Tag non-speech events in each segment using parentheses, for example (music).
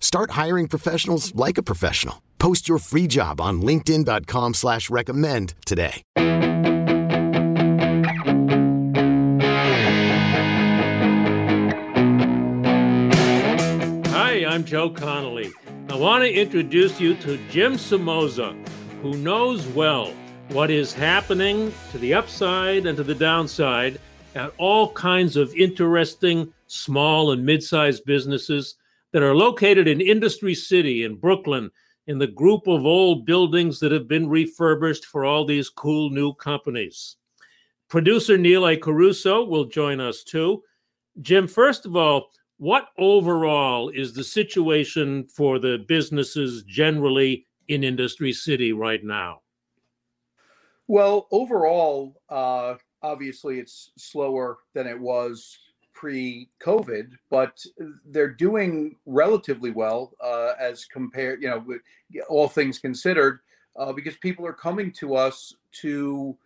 Start hiring professionals like a professional. Post your free job on LinkedIn.com slash recommend today. Hi, I'm Joe Connolly. I want to introduce you to Jim Somoza, who knows well what is happening to the upside and to the downside at all kinds of interesting small and mid-sized businesses that are located in Industry City in Brooklyn in the group of old buildings that have been refurbished for all these cool new companies. Producer Neil A. Carousso will join us too. Jim, first of all, what overall is the situation for the businesses generally in Industry City right now? Well, overall, uh, obviously it's slower than it was pre-COVID, but they're doing relatively well uh, as compared, you know, all things considered, uh, because people are coming to us to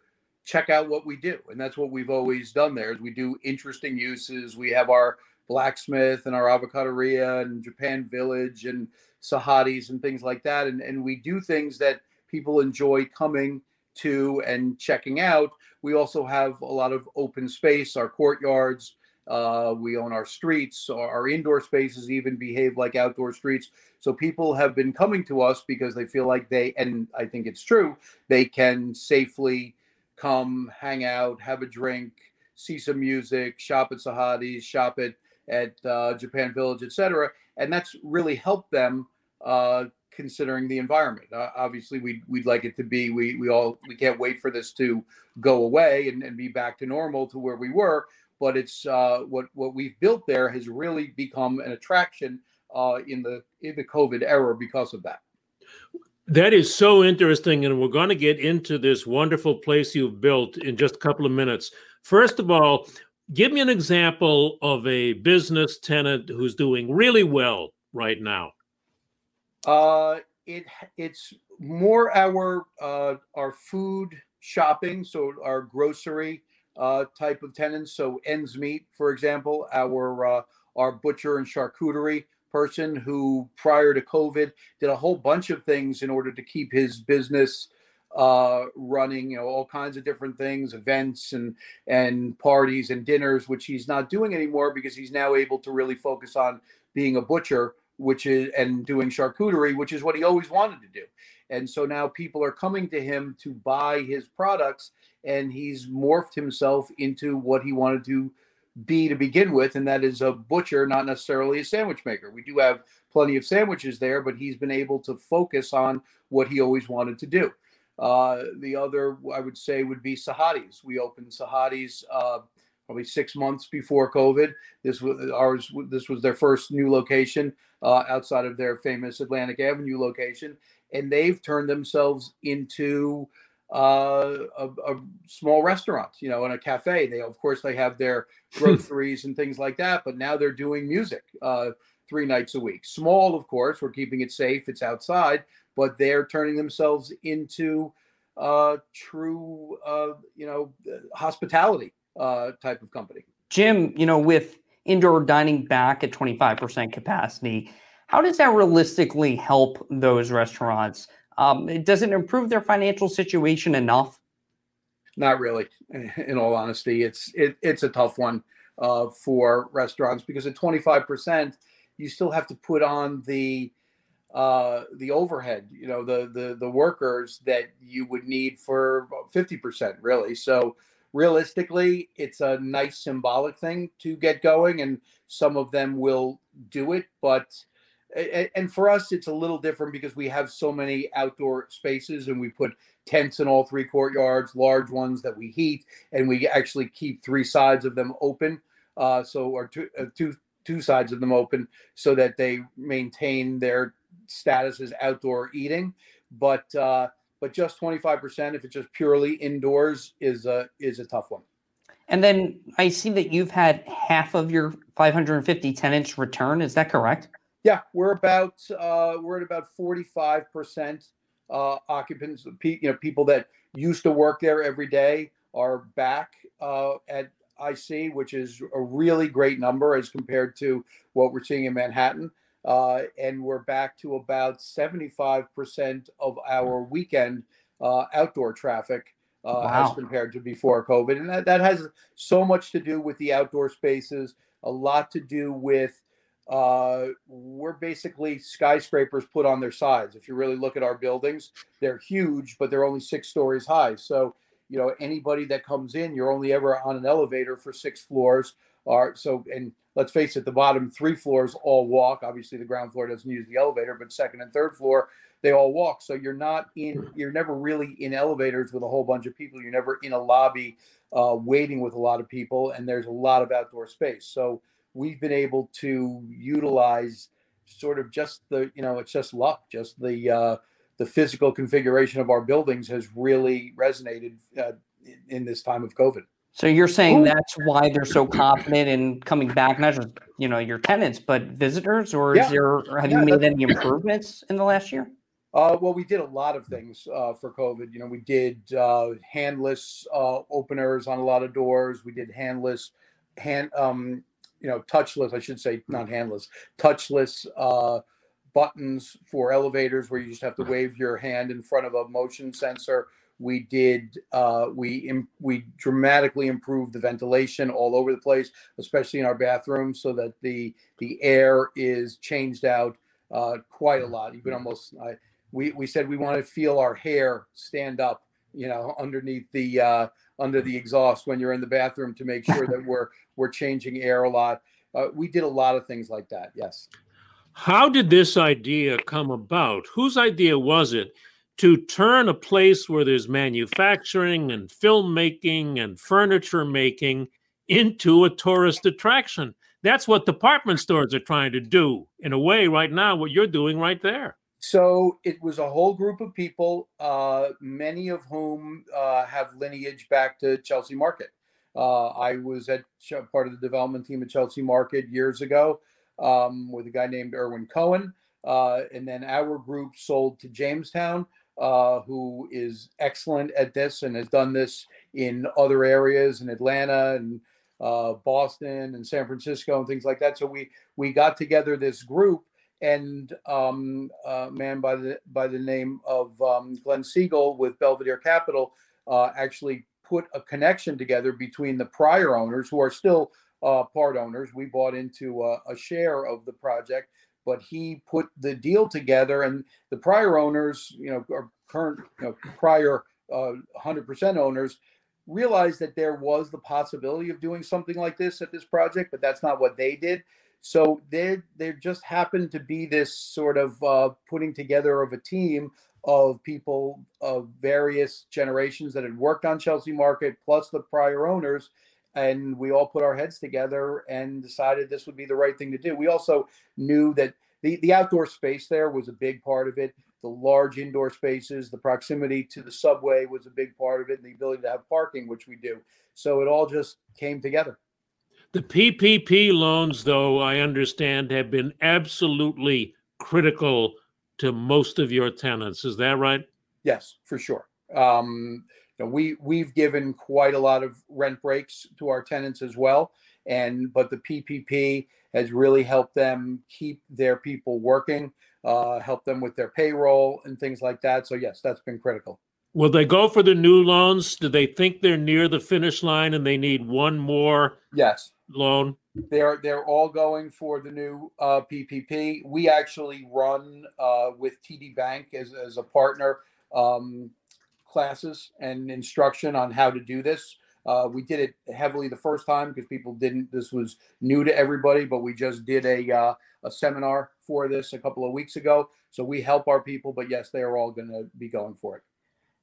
check out what we do, and that's what we've always done. There is we do interesting uses. We have our blacksmith and our Avocaderia and Japan Village and Sahadi's and things like that, and and we do things that people enjoy coming to and checking out. We also have a lot of open space, our courtyards uh, we own our streets, our indoor spaces even behave like outdoor streets. So people have been coming to us because they feel like they, and I think it's true, they can safely come, hang out, have a drink, see some music, shop at Sahadi's, shop at at uh, Japan Village, etc. And that's really helped them uh, considering the environment. Uh, obviously, we'd, we'd like it to be, we, we all, we can't wait for this to go away and, and be back to normal to where we were but it's uh, what what we've built there has really become an attraction uh, in the in the COVID era because of that. That is so interesting, and we're going to get into this wonderful place you've built in just a couple of minutes. First of all, give me an example of a business tenant who's doing really well right now. Uh, it it's more our uh, our food shopping, so our grocery uh, type of tenants. So Ends Meat, for example, our uh, our butcher and charcuterie person who prior to COVID did a whole bunch of things in order to keep his business uh, running, you know, all kinds of different things, events and and parties and dinners, which he's not doing anymore because he's now able to really focus on being a butcher, which is and doing charcuterie, which is what he always wanted to do. And so now people are coming to him to buy his products and he's morphed himself into what he wanted to be to begin with, and that is a butcher, not necessarily a sandwich maker. We do have plenty of sandwiches there, but he's been able to focus on what he always wanted to do. Uh, the other, I would say, would be Sahadi's. We opened Sahadi's uh, probably six months before COVID. This was ours. This was their first new location uh, outside of their famous Atlantic Avenue location, and they've turned themselves into uh, a, a, small restaurant, you know, and a cafe. They, of course, they have their (laughs) groceries and things like that, but now they're doing music uh, three nights a week. Small, of course, we're keeping it safe. It's outside, but they're turning themselves into uh, true, uh, you know, hospitality uh, type of company. Jim, you know, with indoor dining back at 25% capacity, how does that realistically help those restaurants? Um, it does it improve their financial situation enough? Not really. (laughs) In all honesty, it's it, it's a tough one uh, for restaurants because at 25%, you still have to put on the uh, the overhead, you know, the the the workers that you would need for fifty percent, really. So realistically, it's a nice symbolic thing to get going, and some of them will do it, but and for us it's a little different because we have so many outdoor spaces and we put tents in all three courtyards large ones that we heat and we actually keep three sides of them open uh, so or two, uh, two two sides of them open so that they maintain their status as outdoor eating but uh, but just 25% if it's just purely indoors is a is a tough one and then I see that you've had half of your 550 tenants return. Is that correct? Yeah, we're about uh, we're at about 45 percent uh, occupants. You know, people that used to work there every day are back uh, at IC, which is a really great number as compared to what we're seeing in Manhattan. Uh, and we're back to about 75% of our weekend uh, outdoor traffic uh, wow. as compared to before COVID. And that, that has so much to do with the outdoor spaces, a lot to do with uh, we're basically skyscrapers put on their sides. If you really look at our buildings, they're huge, but they're only six stories high. So, you know, anybody that comes in, you're only ever on an elevator for six floors. Are so, and let's face it, the bottom three floors all walk. Obviously, the ground floor doesn't use the elevator, but second and third floor, they all walk. So you're not in, you're never really in elevators with a whole bunch of people. You're never in a lobby uh, waiting with a lot of people, and there's a lot of outdoor space. So we've been able to utilize sort of just the, you know, it's just luck, just the, uh, the physical configuration of our buildings has really resonated uh, in this time of COVID. So you're saying that's why they're so confident in coming back, not just you know your tenants, but visitors, or is yeah. there have yeah, you made any improvements in the last year? Uh, well, we did a lot of things uh, for COVID. You know, we did uh, handless uh, openers on a lot of doors. We did handless, hand, um, you know, touchless. I should say not handless, touchless uh, buttons for elevators where you just have to wave your hand in front of a motion sensor. We did. Uh, we Im- we dramatically improved the ventilation all over the place, especially in our bathrooms, so that the the air is changed out quite a lot. You can almost I, we we said we want to feel our hair stand up, you know, underneath the uh, under the exhaust when you're in the bathroom to make sure that (laughs) we're we're changing air a lot. Uh, we did a lot of things like that. Yes. How did this idea come about? Whose idea was it to turn a place where there's manufacturing and filmmaking and furniture making into a tourist attraction? That's what department stores are trying to do in a way right now, what you're doing right there. So it was a whole group of people, uh, many of whom uh, have lineage back to Chelsea Market. Uh, I was at part of the development team at Chelsea Market years ago um, with a guy named Irwin Cohen. Uh, and then our group sold to Jamestown, uh, who is excellent at this and has done this in other areas in Atlanta and uh, Boston and San Francisco and things like that. So we we got together this group and um, a man by the by the name of um, Glenn Siegel with Belvedere Capital uh, actually put a connection together between the prior owners who are still uh, part owners. We bought into a, a, share of the project, but he put the deal together, and the prior owners, you know, or current you know, prior uh, 100% owners realized that there was the possibility of doing something like this at this project, but that's not what they did. So there, there just happened to be this sort of uh, putting together of a team of people of various generations that had worked on Chelsea Market, plus the prior owners, and we all put our heads together and decided this would be the right thing to do. We also knew that the, the outdoor space there was a big part of it. The large indoor spaces, the proximity to the subway was a big part of it, and the ability to have parking, which we do. So it all just came together. The PPP loans, though, I understand, have been absolutely critical to most of your tenants. Is that right? Yes, for sure. Um, know, we we've given quite a lot of rent breaks to our tenants as well, and but the PPP has really helped them keep their people working, uh, help them with their payroll and things like that. So yes, that's been critical. Will they go for the new loans? Do they think they're near the finish line and they need one more? Yes loan? They're they're all going for the new uh, PPP. We actually run uh, with TD Bank as as a partner um, classes and instruction on how to do this. Uh, we did it heavily the first time because people didn't. This was new to everybody, but we just did a uh, a seminar for this a couple of weeks ago. So we help our people, but yes, they are all going to be going for it.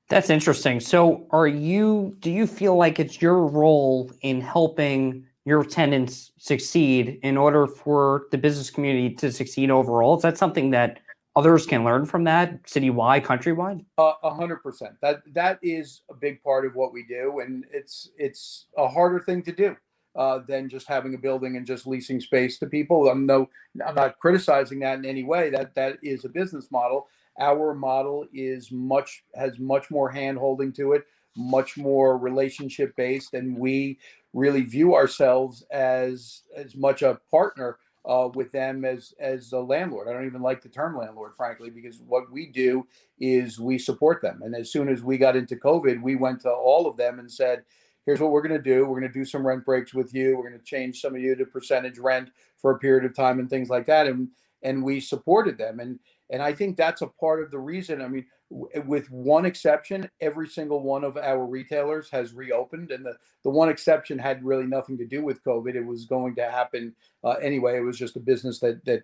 That's interesting. So, are you? Do you feel like it's your role in helping your tenants succeed in order for the business community to succeed overall? Is that something that others can learn from that citywide, countrywide? A hundred percent. That that is a big part of what we do, and it's it's a harder thing to do uh, than just having a building and just leasing space to people. I'm no, I'm not criticizing that in any way. That that is a business model. Our model is much has much more hand holding to it, much more relationship based, and we really view ourselves as as much a partner uh, with them as as a landlord. I don't even like the term landlord, frankly, because what we do is we support them. And as soon as we got into COVID, we went to all of them and said, "Here's what we're going to do. We're going to do some rent breaks with you. We're going to change some of you to percentage rent for a period of time and things like that." And and we supported them. And and I think that's a part of the reason. I mean, w- with one exception, every single one of our retailers has reopened, and the the one exception had really nothing to do with COVID. It was going to happen uh, anyway. It was just a business that that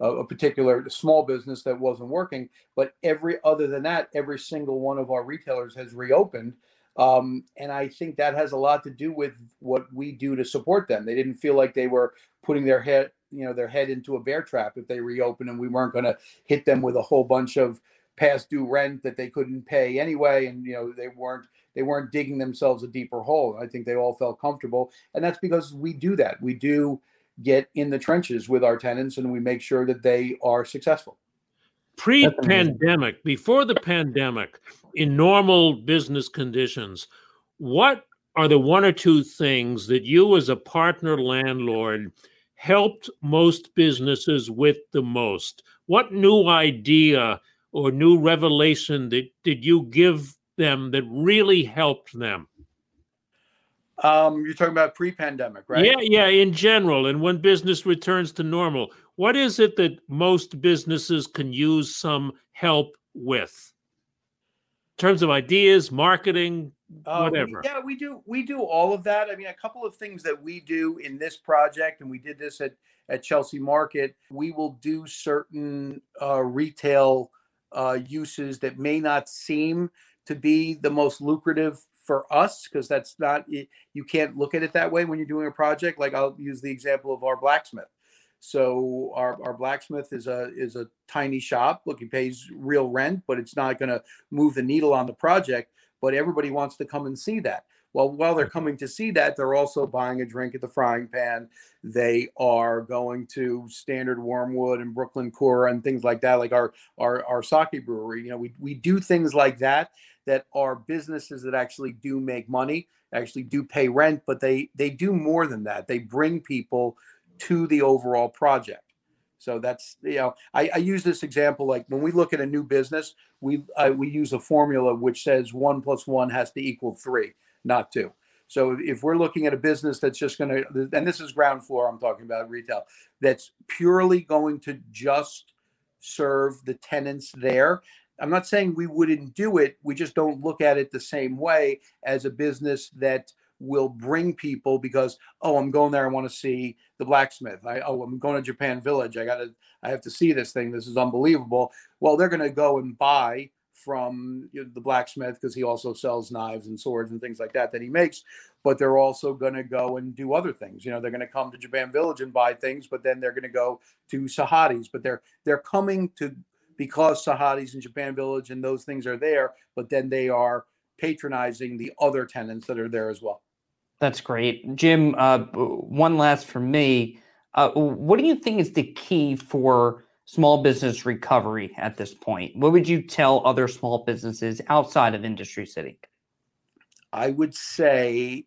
uh, a particular small business that wasn't working. But every other than that, every single one of our retailers has reopened. Um, and I think that has a lot to do with what we do to support them. They didn't feel like they were putting their head you know their head into a bear trap if they reopen and we weren't going to hit them with a whole bunch of past due rent that they couldn't pay anyway and you know they weren't they weren't digging themselves a deeper hole. I think they all felt comfortable and that's because we do that. We do get in the trenches with our tenants and we make sure that they are successful. Pre-pandemic before the pandemic in normal business conditions what are the one or two things that you as a partner landlord helped most businesses with the most? What new idea or new revelation did, did you give them that really helped them? Um, you're talking about pre-pandemic, right? Yeah, yeah, in general, and when business returns to normal, what is it that most businesses can use some help with? In terms of ideas, marketing, Uh, we- whatever. yeah, we do. We do all of that. I mean, a couple of things that we do in this project, and we did this at at Chelsea Market. We will do certain uh, retail uh, uses that may not seem to be the most lucrative for us because that's not you can't look at it that way when you're doing a project. Like I'll use the example of our blacksmith. So our, our blacksmith is a is a tiny shop. Look, he pays real rent, but it's not going to move the needle on the project but everybody wants to come and see that. Well, while they're coming to see that, they're also buying a drink at the frying pan. They are going to Standard Wormwood and Brooklyn Kura and things like that, like our our our sake brewery. You know, we we do things like that that are businesses that actually do make money, actually do pay rent, but they they do more than that. They bring people to the overall project. So that's you know I, I use this example like when we look at a new business, we uh, we use a formula which says one plus one has to equal three, not two. So if we're looking at a business that's just going to, and this is ground floor, I'm talking about retail, that's purely going to just serve the tenants there. I'm not saying we wouldn't do it. We just don't look at it the same way as a business that will bring people because oh i'm going there i want to see the blacksmith. I oh i'm going to japan village. I gotta i have to see this thing. This is unbelievable. Well they're going to go and buy from you know, the blacksmith because he also sells knives and swords and things like that that he makes but they're also going to go and do other things. You know they're going to come to japan village and buy things but then they're going to go to sahadi's but they're they're coming to because sahadi's and japan village and those things are there but then they are patronizing the other tenants that are there as well That's great. Jim, uh, one last from me. Uh, what do you think is the key for small business recovery at this point? What would you tell other small businesses outside of Industry City? I would say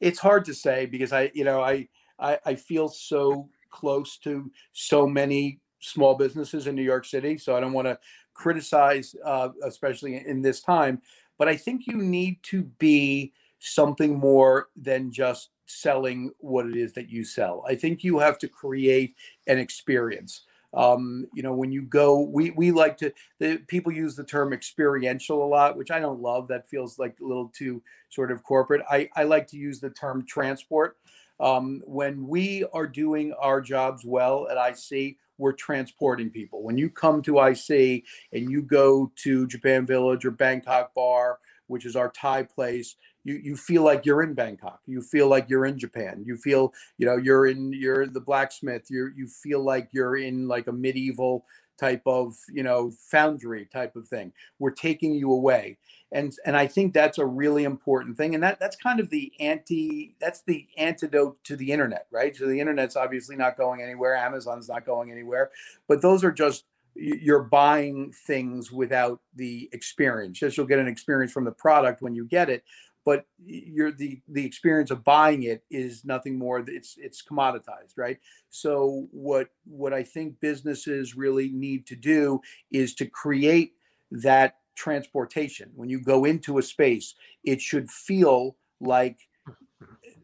it's hard to say because I, you know, I, I, I feel so close to so many small businesses in New York City, so I don't want to criticize, uh, especially in this time. But I think you need to be something more than just selling what it is that you sell. I think you have to create an experience. Um, you know, when you go, we we like to. The people use the term experiential a lot, which I don't love. That feels like a little too sort of corporate. I I like to use the term transport. Um, when we are doing our jobs well at IC, we're transporting people. When you come to IC and you go to Japan Village or Bangkok Bar, which is our Thai place, you you feel like you're in Bangkok. You feel like you're in Japan. You feel you know you're in you're the blacksmith. You you feel like you're in like a medieval type of you know foundry type of thing. We're taking you away, and and I think that's a really important thing. And that that's kind of the anti that's the antidote to the internet, right? So the internet's obviously not going anywhere. Amazon's not going anywhere, but those are just you're buying things without the experience. Yes, you'll get an experience from the product when you get it, but you're the the experience of buying it is nothing more it's it's commoditized right so what what i think businesses really need to do is to create that transportation when you go into a space it should feel like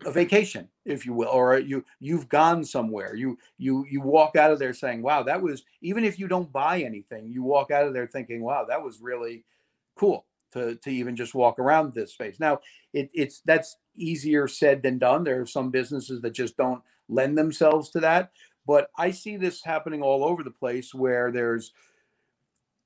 a vacation if you will or you you've gone somewhere you you you walk out of there saying wow that was even if you don't buy anything you walk out of there thinking wow that was really cool to, to even just walk around this space. Now, it, it's that's easier said than done. There are some businesses that just don't lend themselves to that. But I see this happening all over the place where there's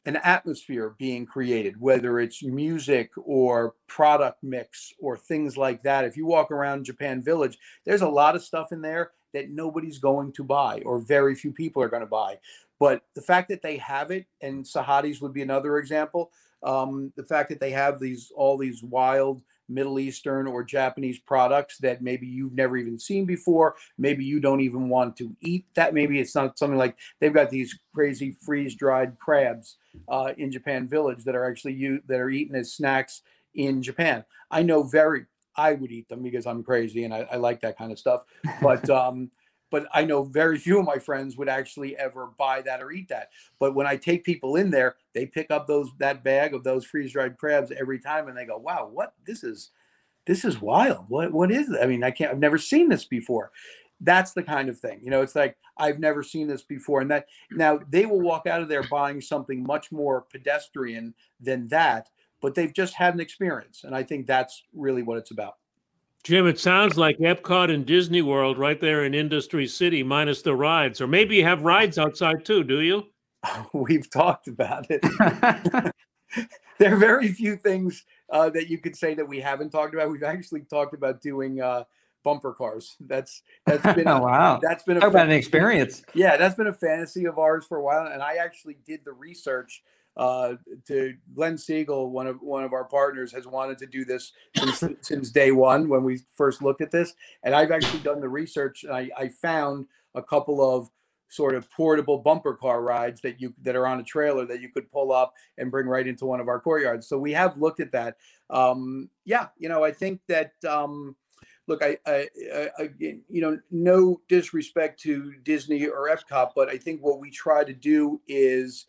an atmosphere being created, whether it's music or product mix or things like that. If you walk around Japan Village, there's a lot of stuff in there that nobody's going to buy or very few people are going to buy. But the fact that they have it, and Sahadi's would be another example, um, the fact that they have these all these wild Middle Eastern or Japanese products that maybe you've never even seen before. Maybe you don't even want to eat that. Maybe it's not something like they've got these crazy freeze dried crabs uh, in Japan Village that are actually you that are eaten as snacks in Japan. I know very I would eat them because I'm crazy and I, I like that kind of stuff. But um, but I know very few of my friends would actually ever buy that or eat that. But when I take people in there, they pick up those that bag of those freeze dried crabs every time, and they go, "Wow, what this is." This is wild. What what is it? I mean, I can't. I've never seen this before. That's the kind of thing. You know, it's like I've never seen this before, and that now they will walk out of there buying something much more pedestrian than that, but they've just had an experience, and I think that's really what it's about. Jim, it sounds like Epcot and Disney World right there in Industry City, minus the rides. Or maybe you have rides outside too, do you? (laughs) We've talked about it. (laughs) there are very few things uh, that you could say that we haven't talked about. We've actually talked about doing uh, bumper cars. That's that's been (laughs) oh, wow. That's been a, about an experience. Yeah, that's been a fantasy of ours for a while, and I actually did the research uh, to Glenn Siegel, one of one of our partners, has wanted to do this since, since day one when we first looked at this. And I've actually done the research. And I, I found a couple of sort of portable bumper car rides that you that are on a trailer that you could pull up and bring right into one of our courtyards. So we have looked at that. Um, yeah, you know, I think that. Um, look, I, I, I, you know, no disrespect to Disney or Epcot, but I think what we try to do is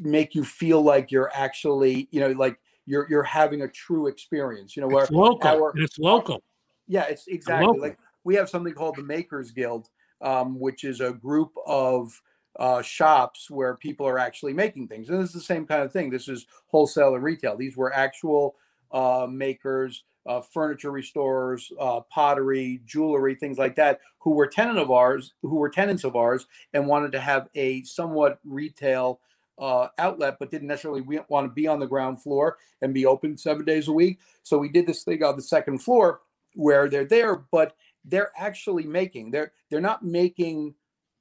make you feel like you're actually, you know, like you're you're having a true experience. You know, where it's local. Our, it's local. Yeah, it's exactly like we have something called the Makers Guild, um, which is a group of uh, shops where people are actually making things. And this is the same kind of thing. This is wholesale and retail. These were actual uh, makers, uh, furniture restorers, uh, pottery, jewelry, things like that, who were tenant of ours, who were tenants of ours, and wanted to have a somewhat retail uh, outlet, but didn't necessarily want to be on the ground floor and be open seven days a week. So we did this thing on the second floor where they're there, but they're actually making. They're they're not making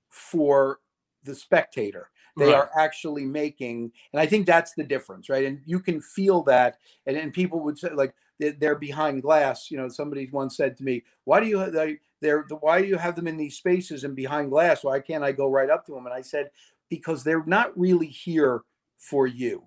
for the spectator. They right. are actually making, and I think that's the difference, right? And you can feel that, and, and people would say like they're behind glass. You know, somebody once said to me, "Why do you they, they're why do you have them in these spaces and behind glass? Why can't I go right up to them?" And I said, because they're not really here for you.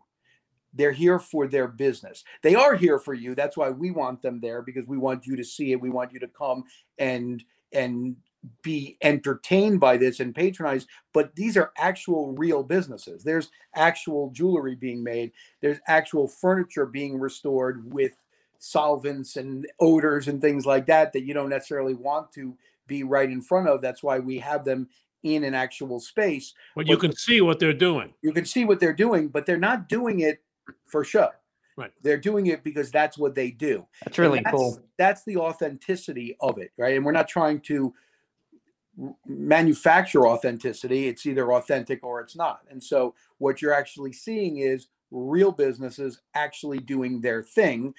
They're here for their business. They are here for you. That's why we want them there because we want you to see it. We want you to come and and be entertained by this and patronize but these are actual real businesses there's actual jewelry being made there's actual furniture being restored with solvents and odors and things like that that you don't necessarily want to be right in front of. That's why we have them in an actual space. But you can see what they're doing. You can see what they're doing, but they're not doing it for show. Right. They're doing it because that's what they do. That's really that's, cool. That's the authenticity of it, right? And we're not trying to manufacture authenticity. It's either authentic or it's not. And so what you're actually seeing is real businesses actually doing their thing.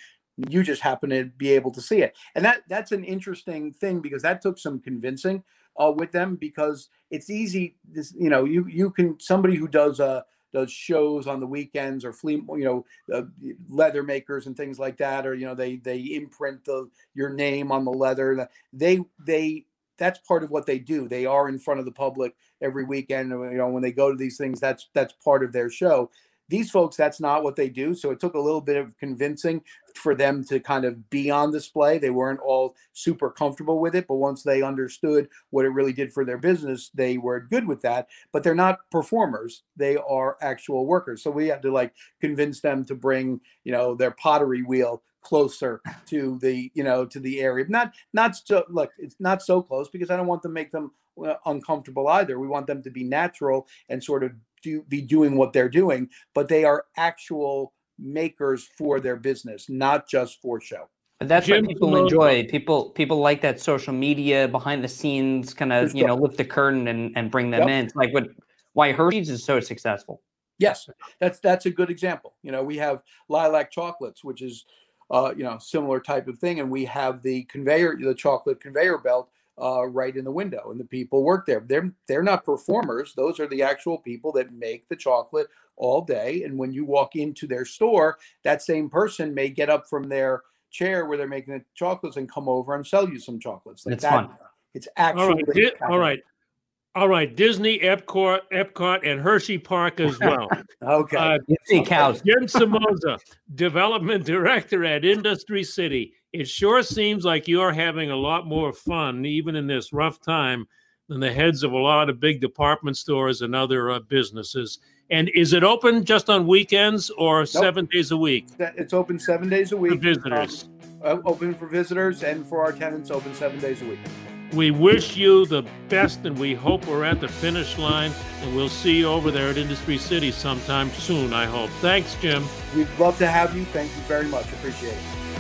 You just happen to be able to see it. And that that's an interesting thing because that took some convincing uh, with them because it's easy this you know you you can somebody who does uh does shows on the weekends or flea you know uh, leather makers and things like that or you know they they imprint the your name on the leather they they that's part of what they do they are in front of the public every weekend you know when they go to these things that's that's part of their show these folks, that's not what they do. So it took a little bit of convincing for them to kind of be on display. They weren't all super comfortable with it, but once they understood what it really did for their business, they were good with that. But they're not performers; they are actual workers. So we had to like convince them to bring, you know, their pottery wheel closer to the you know to the area not not so look it's not so close because i don't want to make them uh, uncomfortable either we want them to be natural and sort of do be doing what they're doing, but they are actual makers for their business, not just for show. But that's Jim what people enjoy. People people like that social media behind the scenes kind of you know lift the curtain and, and bring them yep. in. It's like what why Hershey's is so successful. Yes, that's that's a good example. You know, we have Li-Lac Chocolates, which is uh, you know similar type of thing, and we have the conveyor, the chocolate conveyor belt, uh, right in the window, and the people work there. They're they're not performers; those are the actual people that make the chocolate all day. And when you walk into their store, that same person may get up from their chair where they're making the chocolates and come over and sell you some chocolates. Like it's that. fun. It's actually all right. all right. All right, Disney, Epcot, Epcot, and Hershey Park as well. (laughs) okay. Uh, see cows. Jim Somoza, Development Director at Industry City. It sure seems like you're having a lot more fun, even in this rough time, than the heads of a lot of big department stores and other uh, businesses. And is it open just on weekends or nope. seven days a week? It's open seven days a week. For visitors. Um, open for visitors and for our tenants, open seven days a week. We wish you the best and we hope we're at the finish line and we'll see you over there at Industry City sometime soon, I hope. Thanks, Jim. We'd love to have you. Thank you very much. Appreciate it.